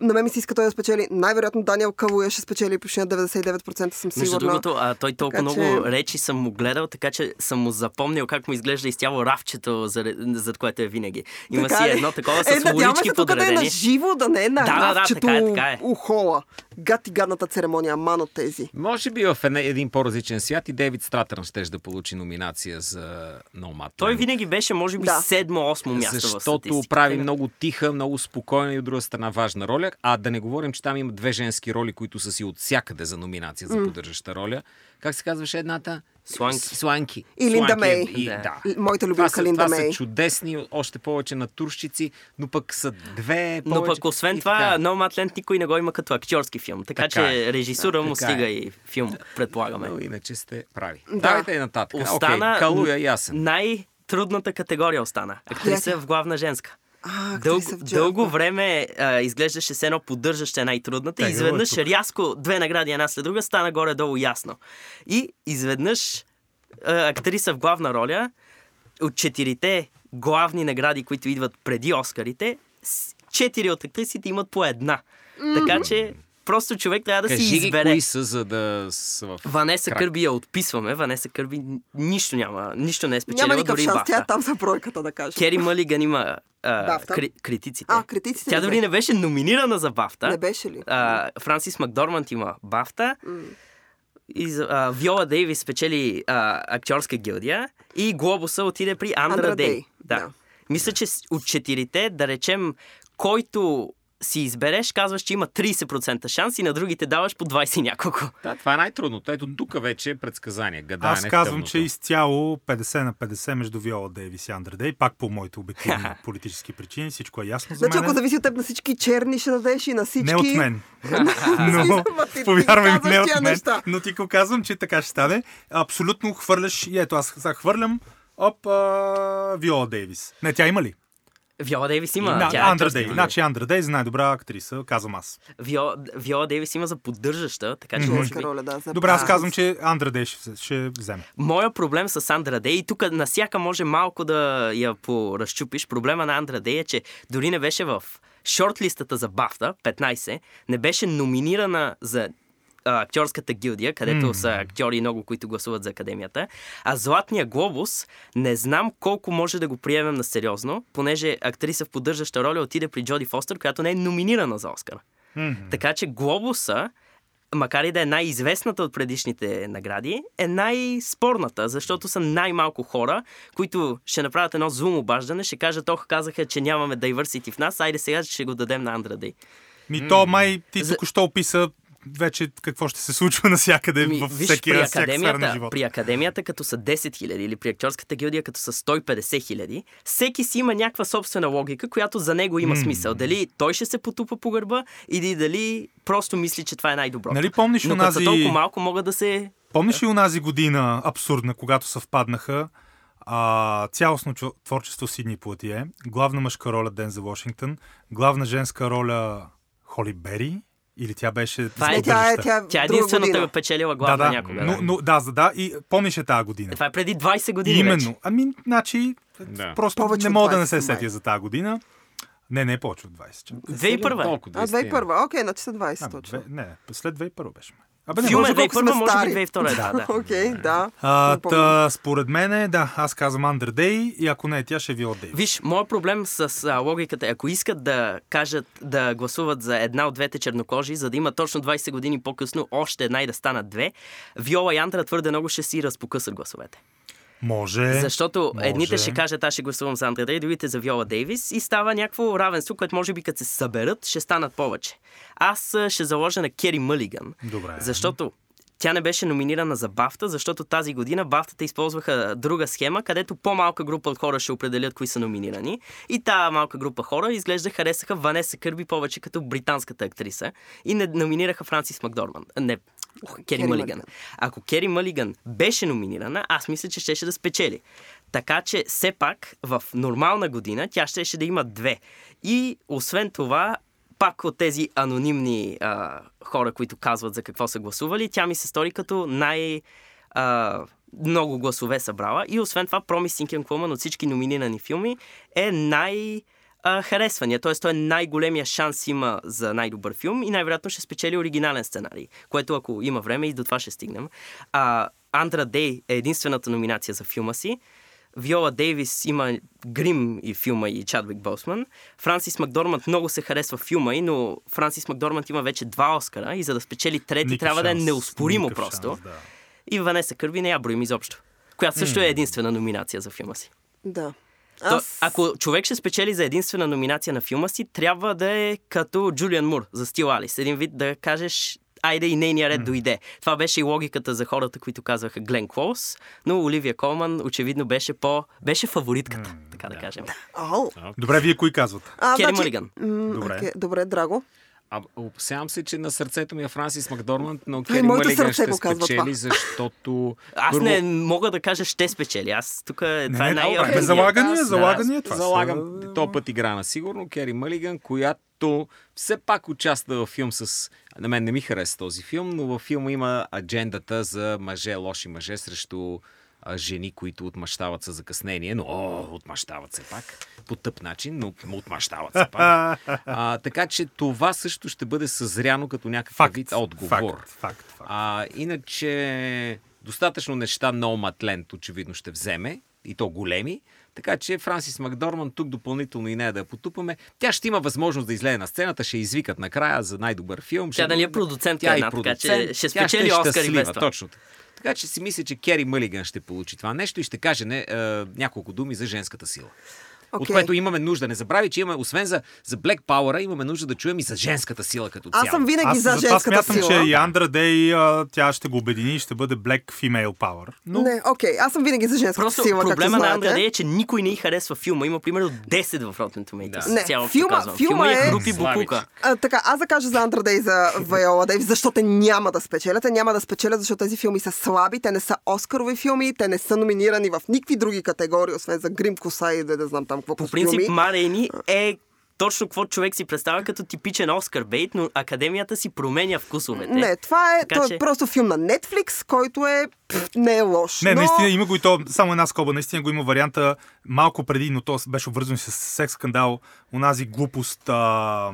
На мен ми се иска той да спечели. Най-вероятно Даниел Калуя ще спечели почти на 99% съм сигурна.
Между другото, а, той толкова
Така
много
че-
речи съм му гледал, така че съм му запомнил как му изглежда изцяло рафчето, за, зад което е винаги. Има
Така
си едно такова с
е,
улички
се тук да е на
подредени.
живо, да не е на
Да, да, да,
равчето
така е, така е.
ухола. Гад и гадната церемония, ман от тези.
Може би в един по-различен свят и Дейвид Стратърн ще да получи номинация за Номад.
Той винаги беше, може би,
Да.
седмо-осмо място
Защото прави много тиха, много спокойна и от друга страна важна роля. А да не говорим, че там има две женски роли, които са си от всякъде за номинация за поддържаща роля. Как се казваше едната?
Сланки.
Сланки.
И Линда
е-
Мей.
И,
Да.
да.
Моята
Това
любимка
са,
Линда
това
Мей.
са чудесни, още повече натурщици, но пък са две
Но
повече.
пък освен
и
това,
така.
Nomadland никой не го има като актьорски филм. Така,
Така
че
е.
режисура му
така
стига
е.
и филм, предполагаме.
Но иначе сте прави.
Да.
Давайте и нататък.
Остана
Окей, Калуя ясен.
най-трудната категория остана. Актриса в главна женска.
А,
Дълго, дълго време а, изглеждаше се едно поддържаща най-трудната и
е
изведнъж рязко две награди една след друга стана горе-долу ясно. И изведнъж а, актриса в главна роля от четирите главни награди, които идват преди Оскарите, четири от актрисите имат по една. Така че просто човек трябва да си
Кажи ги
избере.
кои са, за да са в
Ванеса
крак.
Кърби я отписваме. Ванеса Кърби нищо няма, нищо не е спечелила,
Няма никакъв
дори
шанс. Тя е там за бройката, да кажа.
Кери Мълиган има а, кри, критиците.
А, критиците
Тя дори не беше номинирана за Бафта.
Не беше ли?
А, Франсис Макдорманд има Бафта. И за- а, Виола Дейвис спечели а, актьорска гилдия и Глобуса отиде при Андра,
Андра
Дей.
Дей,
Да.
да.
Мисля, че от четирите, да речем, който си избереш, казваш, че има 30% шанс и на другите даваш по 20 и няколко.
Да, това е най-трудното. Ето тук вече е предсказание. Гадане
Аз казвам, че изцяло 50 на 50 между Виола Дейвис и Андре Дей, пак по моите обективни политически причини. Всичко е ясно за
Значи, ако зависи от теб на всички черни, ще дадеш и на всички.
Не от мен. Но, повярвай ми, не от мен.
неща.
Но ти го казвам, че така ще стане. Абсолютно хвърляш, и ето аз хвърлям, оп, а, Виола Дейвис. Не, тя има ли?
Виола Дейвис има.
На,
тя е
Андре
актьорска
Дей.
гилдия.
Значи Андре Дей за най-добра актриса, казвам аз.
Виола, Виола Дейвис има за поддържаща, така че би...
роля, да. за
Добре, аз казвам, че Андре Дей ще, ще вземе.
Моя проблем с Андра Дей, и тук насяка може малко да я поразчупиш, проблема на Андра Дей е, че дори не беше в шортлистата за Бафта, 15, не беше номинирана за а, актьорската гилдия, където mm. са актьори много, които гласуват за академията. А Златния глобус, не знам колко може да го приемем на сериозно, понеже актриса в поддържаща роля отиде при Джоди Фостер, която не е номинирана за Оскар. Mm-hmm. Така че глобуса макар и да е най-известната от предишните награди, е най-спорната, защото са най-малко хора, които ще направят едно зум обаждане, ще кажат, ох, казаха, че нямаме diversity в нас, айде сега ще го дадем на Андра Дей.
Ми то май ти За... току-що описа вече какво ще се случва навсякъде Ми, във всеки
виж, при академията, на При академията, като са 10 хиляди или при актьорската гилдия, като са 150 хиляди, всеки си има някаква собствена логика, която за него има mm. смисъл. Дали той ще се потупа по гърба или дали просто мисли, че това е най-добро.
Нали помниш
Но
унази...
като толкова малко могат да се...
Помниш ли унази година абсурдна, когато съвпаднаха а, цялостно творчество Сидни Платие, главна мъжка роля Денза Вашингтон, главна женска роля Холи Бери, или тя беше...
Това е, тя, е, тя, тя е единствената е печелила главна
да, да,
някога.
Но, но, да, да, и помниш е тази година.
Е, това е преди 20 години
Именно.
Вече.
Ами, значи, да. просто повече не мога да не се сетя за тази година. Не, не е повече от 20.
2001.
А, 2001. Окей, значи са 20 точно.
Не, след 2001 беше.
Абе, не, Филм е 2001, може би 2002, да. да.
Окей, okay, да.
А, та, според мен е, да, аз казвам Андер Дей и ако не е тя, ще ви отдей.
Виж, моят проблем с а, логиката е, ако искат да кажат да гласуват за една от двете чернокожи, за да има точно 20 години по-късно още една и да станат две, Виола и Андра твърде много ще си разпокъсат гласовете.
Може.
Защото
може.
едните ще кажат, аз ще гласувам за Андре Дей, другите за Виола Дейвис и става някакво равенство, което може би като се съберат, ще станат повече. Аз ще заложа на Кери Мълиган.
Добре.
Защото тя не беше номинирана за Бафта, защото тази година Бафтата използваха друга схема, където по-малка група от хора ще определят кои са номинирани. И тази малка група хора изглежда харесаха Ванеса Кърби повече като британската актриса и не номинираха Франсис Макдорман. Не, Кери, Кери Мълиган. Ако Кери Мълиган беше номинирана, аз мисля, че щеше да спечели. Така че, все пак, в нормална година тя щеше да има две. И, освен това, пак от тези анонимни а, хора, които казват за какво са гласували, тя ми се стори като най- а, много гласове събрала. И освен това, Promising Young Woman от всички номинирани филми е най- харесвания. Т.е. той е най-големия шанс има за най-добър филм и най-вероятно ще спечели оригинален сценарий, което ако има време и до това ще стигнем. А, Андра Дей е единствената номинация за филма си. Виола Дейвис има Грим и филма и Чадвик Босман. Франсис Макдорманд много се харесва филма и, но Франсис Макдорманд има вече два Оскара и за да спечели трети Никакъв трябва шанс. да е неуспоримо Никакъв просто. Шанс, да. И Ванеса Кърби не я броим изобщо. Която също mm. е единствена номинация за филма си.
Да.
То, Аз... Ако човек ще спечели за единствена номинация на филма си, трябва да е като Джулиан Мур за Стил Алис. Един вид да кажеш айде и нейния ред mm. дойде. Това беше и логиката за хората, които казваха Глен Клоус, но Оливия Колман очевидно беше по... беше фаворитката, mm, така да, да кажем.
Oh.
Добре, вие кои казвате?
Кери значи... Малиган.
добре.
Okay, добре, Драго.
А, опасявам се, че на сърцето ми е Франсис Макдорманд, но Кери Мълиган ще спечели, това. защото...
Аз първо... не мога да кажа ще спечели. Аз тук е, това е най
okay. Залагания, залагания. Това
залагам са... то път игра на сигурно. Кери Мълиган, която все пак участва в филм с... На мен не ми хареса този филм, но във филма има аджендата за мъже, лоши мъже срещу жени, които отмъщават с закъснение, но о, отмъщават се пак по тъп начин, но отмъщават се пак. А, така че това също ще бъде съзряно като някакъв факт, вид отговор.
Факт, факт, факт.
А, иначе достатъчно неща No Madland очевидно ще вземе, и то големи. Така че Франсис Макдорман тук допълнително и не да я потупаме. Тя ще има възможност да излезе на сцената, ще извикат накрая за най-добър филм.
Тя дали е продуцент тя една, продуцент, така че ще спечели ще Оскар и без това.
Точно. Така че си мисля, че Кери Мълиган ще получи това нещо и ще каже не, е, няколко думи за женската сила. Okay. От което имаме нужда. Не забрави, че имаме, освен за, за Black Power, имаме нужда да чуем и за женската сила като цяло.
Аз съм винаги
Аз
за женската
смятам,
сила.
че и Андра Дей тя ще го обедини и ще бъде Black Female Power.
Но... Не, окей, okay. аз съм винаги за женската
Просто
сила.
Проблема
на
Андра Дей е, че никой не й харесва филма. Има примерно 10 в Rotten Tomatoes.
Да. Не,
Цяло,
филма,
филма,
филма
е групи букука.
А, така, аз да кажа за Андра Дей за Вайола Дейвис, защото няма да спечелят. Те няма да спечелят, защото тези филми са слаби, те не са Оскарови филми, те не са номинирани в никакви други категории, освен за Грим Коса и да, да знам там какво
По принцип, Марейни е точно какво човек си представя като типичен Оскар бейт, но академията си променя вкусовете.
Не, това е, така, това е че... просто филм на Netflix, който е пф, не е лош.
Не,
но...
наистина има го и то, само една скоба, наистина го има варианта малко преди, но то беше обвързано с секс скандал, онази глупост, а,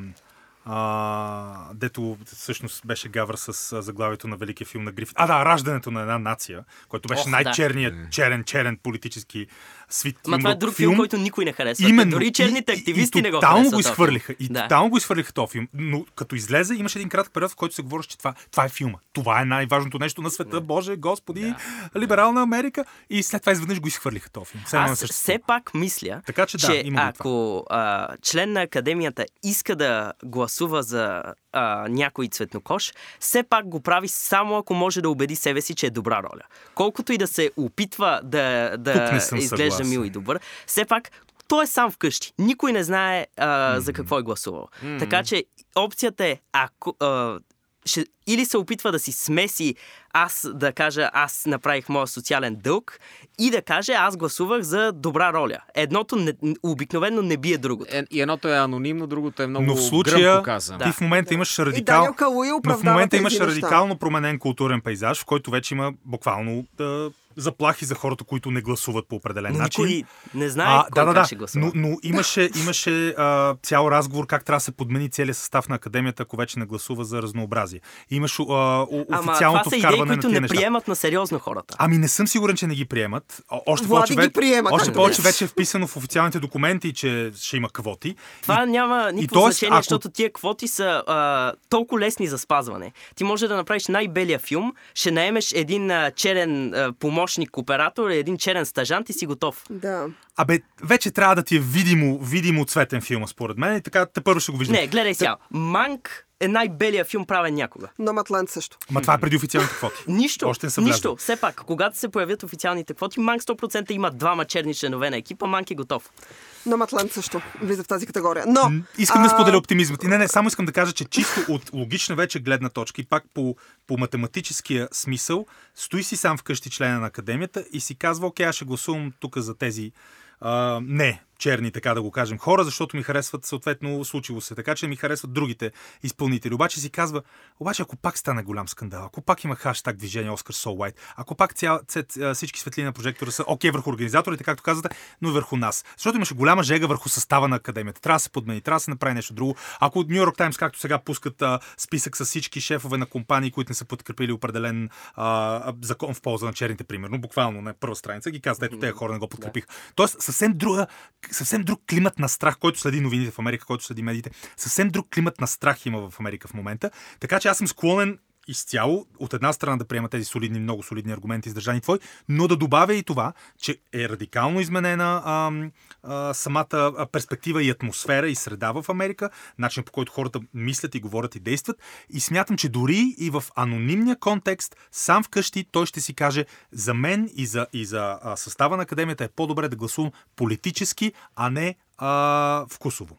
а, дето всъщност беше гавър с а, заглавието на великия филм на Грифит. А, да, Раждането на една нация, който беше
Ох, да.
най-черният, черен, черен политически свит.
Ма това е друг филм, който никой не харесва.
Именно.
Дори черните
И- и-
активисти
и,
не го харесват.
го изхвърлиха. И
да.
тотално го изхвърлиха този филм. Но като излезе, имаше един кратък период, в който се говореше, че това, това е филма. Това е най-важното нещо на света. Боже, Господи, либерална Америка. И след това изведнъж го изхвърлиха този филм. Не
Аз
съществува.
все пак мисля,
Така че да,
че
има го
ако а, член на академията иска да гласува за а, някой цветнокош, все пак го прави само ако може да убеди себе си, че е добра роля. Колкото и да се опитва да, да изглежда
съгласен.
мил и добър, все пак той е сам вкъщи. Никой не знае а, за какво е гласувал. Така че опцията е, ако, а, ще, или се опитва да си смеси аз да кажа аз направих моя социален дълг и да каже аз гласувах за добра роля. Едното не, обикновено не бие другото.
Е, и едното е анонимно, другото е много
Но в случая ти в момента имаш
И
радикал... Но в момента имаш
неща.
радикално променен културен пейзаж, в който вече има буквално да, заплахи за хората, които не гласуват по определен
Но
начин.
никой не знае
А,
кой
да, да,
как
да.
ще гласува.
Но, но имаше, имаше а, цял разговор как трябва да се подмени целият състав на академията, ако вече не гласува за разнообразие. Имаше а, о-
Ама
официалното
това са идеи, които не
неща.
приемат на сериозно хората.
Ами не съм сигурен, че не ги приемат. Още
Влади
повече,
ги
ве-
приема,
още повече вече е вписано в официалните документи, че ще има квоти.
Това няма никакво
тоест,
значение,
ако-
защото тия квоти са а, толкова лесни за спазване. Ти може да направиш най-белия филм, ще наемеш един а, черен а, помощник оператор, един черен стажант и си готов.
Да.
Абе, вече трябва да ти е видимо, видимо цветен филма, според мен. И така, те първо ще го виждам.
Не, гледай сега. Манк е най-белия филм правен някога.
Номадленд също.
Ма това е преди официалните квоти.
Нищо,
Още не са влязли.
нищо. Все пак, когато се появят официалните квоти, Манк 100% има двама черни членове на екипа, Манк е готов.
Номадленд също влиза в тази категория. Но...
Искам да
а,
споделя оптимизмът. И не, не, само искам да кажа, че чисто от логична вече гледна точка и пак по, по математическия смисъл, стои си сам вкъщи члена на академията и си казва, окей, аз ще гласувам тук за тези а, не черни, така да го кажем, хора, защото ми харесват съответно случило се, така че ми харесват другите изпълнители. Обаче си казва, обаче ако пак стане голям скандал, ако пак има хаштаг движение Оскар So White, ако пак ця, ця, всички светлини на прожектора са окей върху организаторите, както казвате, но и върху нас. Защото имаше голяма жега върху състава на академията. Трябва да се подмени, трябва да се направи нещо друго. Ако Нью Йорк Таймс, както сега пускат а, списък с всички шефове на компании, които не са подкрепили определен а, закон в полза на черните, примерно, буквално на първа страница, ги казват, ето тези хора не го подкрепиха. Тоест, съвсем друга, съвсем друг климат на страх, който следи новините в Америка, който следи медиите. Съвсем друг климат на страх има в Америка в момента. Така че аз съм склонен изцяло от една страна да приема тези солидни, много солидни аргументи, издържани твои, но да добавя и това, че е радикално изменена а, а, самата перспектива и атмосфера и среда в Америка, начин по който хората мислят и говорят и действат. И смятам, че дори и в анонимния контекст, сам вкъщи, той ще си каже за мен и за, и за а, състава на академията е по-добре да гласувам политически, а не а, вкусово.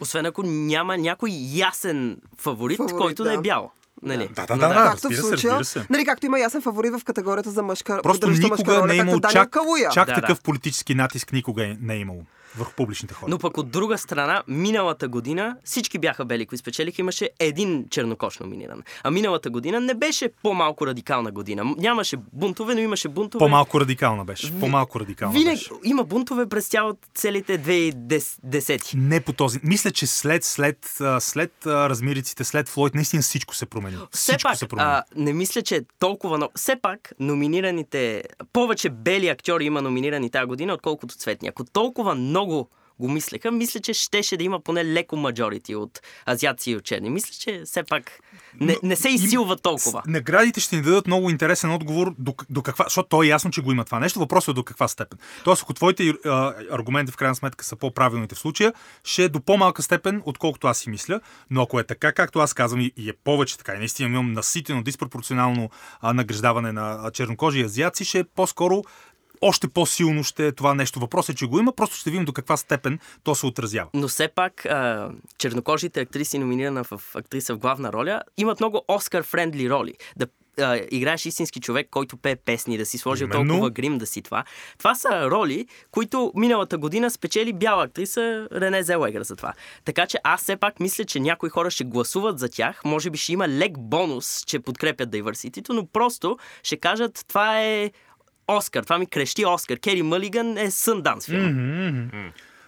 Освен ако няма някой ясен фаворит,
Фаворит,
който
да.
да е бял. Нали?
Да, да, да, да.
Както в
разбира се,
случая,
разбира се.
нали, както има ясен фаворит в категорията за мъжка,
Просто
поддържаща мъжка
никога
роля,
не е имало чак, чак
Да,
такъв
да.
политически натиск никога е- не е имало върху публичните хора.
Но пък от друга страна, миналата година всички бяха бели, които спечелиха. Имаше един чернокош номиниран. А миналата година не беше по-малко радикална година. Нямаше бунтове, но имаше бунтове.
По-малко радикална беше. По-малко радикална
Винаги
беше.
има бунтове през цялото целите 2010.
Не по този. Мисля, че след, след, след размириците, след Флойд, наистина всичко се промени.
Все
Всичко
пак,
се промени.
а, не мисля, че толкова много. Все пак, номинираните. Повече бели актьори има номинирани тази година, отколкото цветни. Ако толкова много го мислеха, мисля, че щеше да има поне леко мажорити от азиаци и от черни. Мисля, че все пак не, не се изсилва толкова.
Наградите ще ни дадат много интересен отговор до, до каква, защото то е ясно, че го има това нещо. Въпросът е до каква степен. Тоест, ако твоите а, аргументи в крайна сметка са по-правилните в случая, ще е до по-малка степен, отколкото аз си мисля. Но ако е така, както аз казвам, и, е повече така, и наистина имам наситено, диспропорционално а, награждаване на чернокожи и азиаци, ще е по-скоро още по-силно ще е това нещо. Въпросът е, че го има, просто ще видим до каква степен то се отразява.
Но все пак а, чернокожите актриси, номинирана в актриса в главна роля, имат много Оскар-френдли роли. Да а, играеш истински човек, който пее песни, да си сложил
Именно.
толкова грим, да си това. Това са роли, които миналата година спечели бяла актриса Рене Зелегър за това. Така че аз все пак мисля, че някои хора ще гласуват за тях. Може би ще има лек бонус, че подкрепят diversity но просто ще кажат това е Оскар, това ми крещи Оскар. Кери Мълиган е Сънданс филм.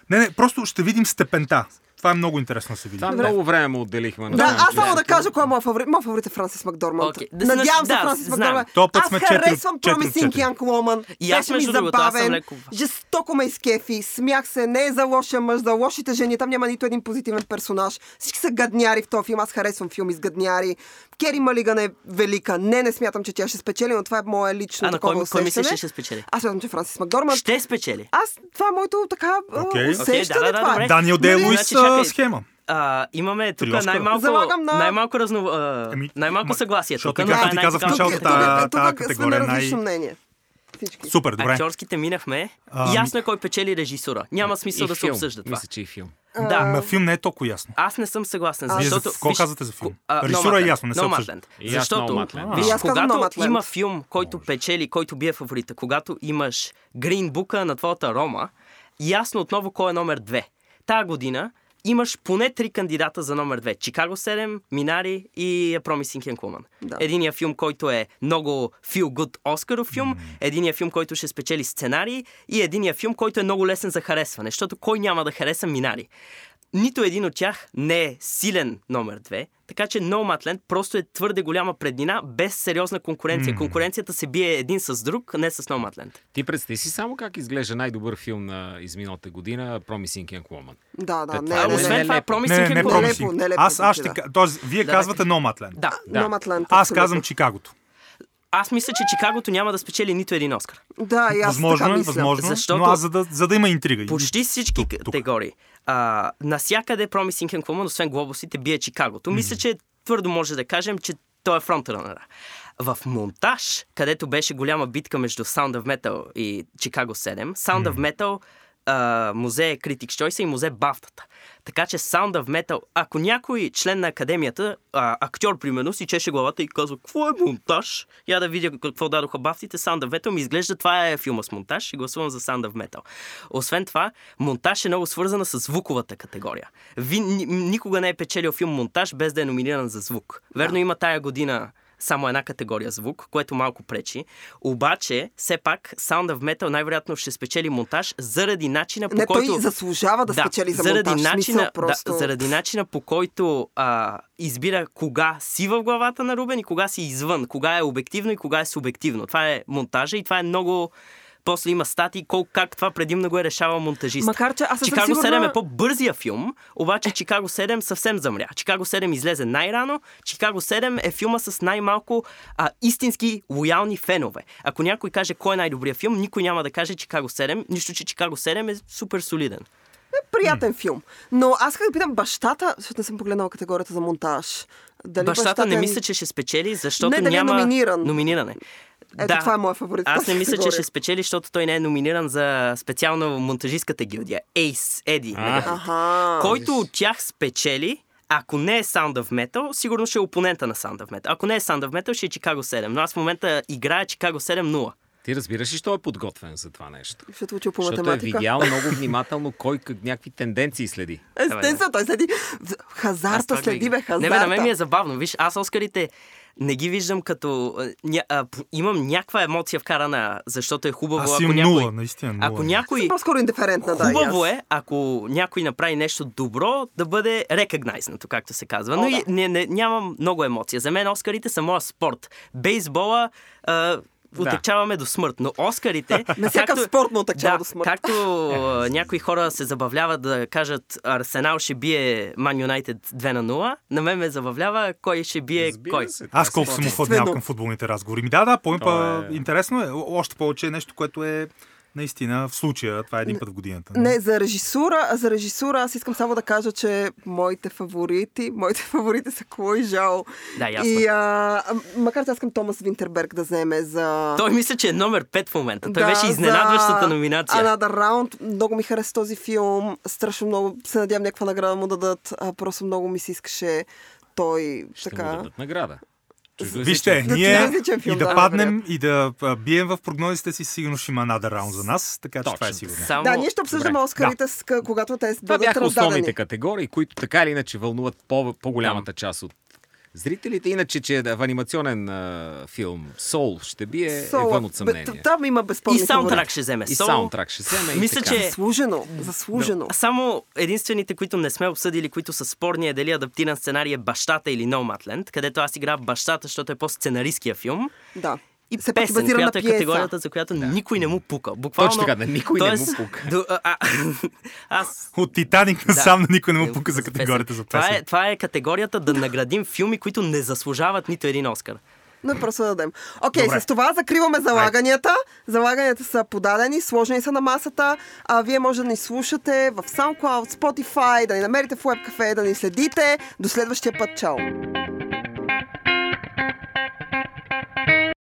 Не, не, просто ще видим степента. това е много интересно да се види.
Това много време му отделихме. на
Да, аз само да кажа кой е моят фаворит. Моят фаворит е Франсис Макдорманд.
Окей, да
Надявам се
да,
Франсис
знам.
Макдорманд.
То път
Аз
сме
харесвам Promising. Young Woman.
И аз,
Беше ми забавен.
леко-
Жестоко ме изкефи. Смях се. Не е за лошия мъж, за лошите жени. Там няма нито един позитивен персонаж. Всички са гадняри в този филм. Аз харесвам филми с гадняри. Кери Малиган е велика. Не, не смятам, че тя ще спечели, но това е мое лично
А на
такова
кой, кой мислиш, че ще спечели?
Аз смятам, че Франсис Макдорманд.
Ще спечели.
Аз, това е моето така
Окей.
усещане.
Окей, да, да, да,
това е.
Даниел Дей
Нали?
Луис
Значи, чакай.
а, схема.
А, имаме тук най-малко,
на-
най-малко разно, а,
Ами,
най-малко
ма-
съгласие.
защото
тук,
както
но
ти
е
казах в началото, тая
тук сме
категория
на
е най-
различно мнение. Всички.
Супер, добре.
Актьорските минахме.
Ами-
Ясно е кой печели режисура. Няма смисъл
И
да се
филм.
обсъжда това.
Мисля, че и филм.
Да.
На филм не е толкова ясно.
Аз не съм съгласен,
Вие за-
защото...
какво казвате за филм?
а,
Режисура е ясно, не се обсъжда.
Защото, виж, когато има филм, който печели, който бие фаворита, когато имаш Green Book на твоята Рома, ясно отново кой е номер две. Тая година имаш поне три кандидата за номер две. Чикаго 7, Минари и Promising Young Woman.
Да.
Единия филм, който е много feel good Оскаров филм, единия филм, който ще спечели сценарий и единия филм, който е много лесен за харесване, защото кой няма да хареса Минари? Нито един от тях не е силен номер две, така че Nomadland просто е твърде голяма преднина, без сериозна конкуренция. Конкуренцията се бие един с друг, не с Nomadland.
Ти представи си само как изглежда най-добър филм на изминалата година Promising Young Woman.
Да, да,
Е,
не, не,
е
не,
Освен
не,
това,
не,
Promising
Не, не, не,
Young Woman-
звучи,
ще...
да.
ка- Тоест, вие
Да,
казвате
да.
Nomadland.
Да.
Да.
Nomadland,
Аз казвам Чикагото.
Аз мисля, че Чикагото няма да спечели нито един Оскар.
Да, и аз
Възможно
така
е,
мисля.
възможно,
Защото-
но аз за да, за да има интрига.
Почти всички
тук, тук.
категории. А, насякъде Promising Young Woman, освен глобусите, бие Чикагото. Мисля, че твърдо може да кажем, че той е фронтранъра. В монтаж, където беше голяма битка между Sound of Metal и Chicago 7, Sound of Metal а, музей Critics Choice и музей Бафтата. Така че Sound of Metal, ако някой член на академията, а, актьор примерно, си чеше главата и казва, какво е монтаж? Я да видя какво дадоха бафтите, Sound of Metal ми изглежда, това е филма с монтаж и гласувам за Sound of Metal. Освен това, монтаж е много свързана с звуковата категория. Ви, ни, никога не е печелил филм монтаж без да е номиниран за звук. Верно има тая година само една категория звук, което малко пречи. Обаче, все пак, Sound of Metal най-вероятно ще спечели монтаж заради начина по
Не,
който...
той заслужава да, спечели за
заради
монтаж.
начина,
просто...
да, заради начина по който а, избира кога си в главата на Рубен и кога си извън, кога е обективно и кога е субективно. Това е монтажа и това е много... После има статии колко как това предимно го е решавал монтажист.
Макар, че аз съм
Чикаго
сигурна...
7 е по-бързия филм, обаче Чикаго 7 съвсем замря. Чикаго 7 излезе най-рано, Чикаго 7 е филма с най-малко а, истински лоялни фенове. Ако някой каже кой е най-добрият филм, никой няма да каже Чикаго 7, нищо, че Чикаго 7 е супер солиден.
приятен филм. Но аз как да питам бащата, защото не съм погледнала категорията за монтаж. Дали
Бащата не
е-
мисля, че ще спечели, защото
Не, дали е
няма
номиниран.
номиниране.
Ето, това е моя фаворит
Аз не мисля, че ще спечели, защото той не е номиниран за специално монтажистката гилдия. Ейс, Еди. Който от тях спечели, ако не е Sound of Metal, сигурно ще е опонента на Sound of Metal. Ако не е Sound of Metal, ще е Chicago 7. Но аз в момента играя Chicago 7-0.
Ти разбираш ли, що е подготвен за това нещо?
Ще учил по
Защото е видял много внимателно кой как някакви тенденции следи.
Естествено, той следи.
Аз
Хазарта следи, бе, хазарта.
Не, бе, на мен ми е забавно. Виж, аз Оскарите не ги виждам като... Ня, а, имам някаква емоция вкарана, защото е хубаво,
Аз
ако някой...
нула, наистина нула.
Ако някой...
Съм по-скоро индиферентна, да.
Хубаво е, ако някой направи нещо добро, да бъде рекогнайзнато, както се казва. Но
О,
и
да.
не, не, нямам много емоция. За мен Оскарите са моя спорт. Бейсбола а, отекчаваме до смърт. Но Оскарите...
На всякакъв спорт му отекчава
да,
до смърт.
Както някои хора се забавляват да кажат Арсенал ще бие Ман Юнайтед 2 на 0, на мен ме забавлява кой ще бие
Разбира
кой.
се,
Аз
е
колко съм охладнял към футболните разговори. Ми да, да, по
То е-
интересно е. Още повече е нещо, което е наистина в случая. Това е един път в годината.
Не, за режисура, а за режисура аз искам само да кажа, че моите фаворити, моите фаворити са Клой Жао.
Да, ясно.
И а, макар че аз искам Томас Винтерберг да вземе за...
Той мисля, че е номер 5 в момента. Той
Да,
беше изненадващата
за
номинация.
Another Round. Много ми хареса този филм. Страшно много се надявам някаква награда му да дадат. А, просто много ми се искаше той
Ще му
така...
дадат награда.
Вижте, ние и да паднем и да бием в прогнозите си, сигурно ще има надър раунд за нас, така че това е сигурно.
Само...
Да, ние ще обсъждаме. Оскарите, когато те
Това
бъдат
бяха
раздадени.
основните категории, които така или иначе вълнуват по- по-голямата част от зрителите. Иначе, че в анимационен а, филм Soul ще бие
Soul,
е вън от съмнение.
Там има
И
безспорни
саундтрак
фаворити.
ще вземе.
И
Soul.
саундтрак ще вземе. и
Мисля,
така.
че-
Заслужено, заслужено.
Само единствените, които не сме обсъдили, които са спорни е дали адаптиран сценарий е бащата или Nomadland, където аз играя бащата, защото е по-сценаристския филм.
Да.
И
Все пак
песен,
базиран на
която е
пиеса.
категорията, за която никой не му пука. Буквално,
Точно така, на никой не му
Тоест,
пука.
До, а, а, аз
От Титаник
Да.
насам на никой не му
Е,
пука за
песен.
категорията за
Това е,
песен.
това е категорията да наградим филми, които не заслужават нито един Оскар.
Не просто да дадем. Окей,
Добре.
с това закриваме залаганията. Залаганията са подадени, сложени са на масата. А вие може да ни слушате в SoundCloud, Spotify, да ни намерите в WebCafe, да ни следите. До следващия път. Чао!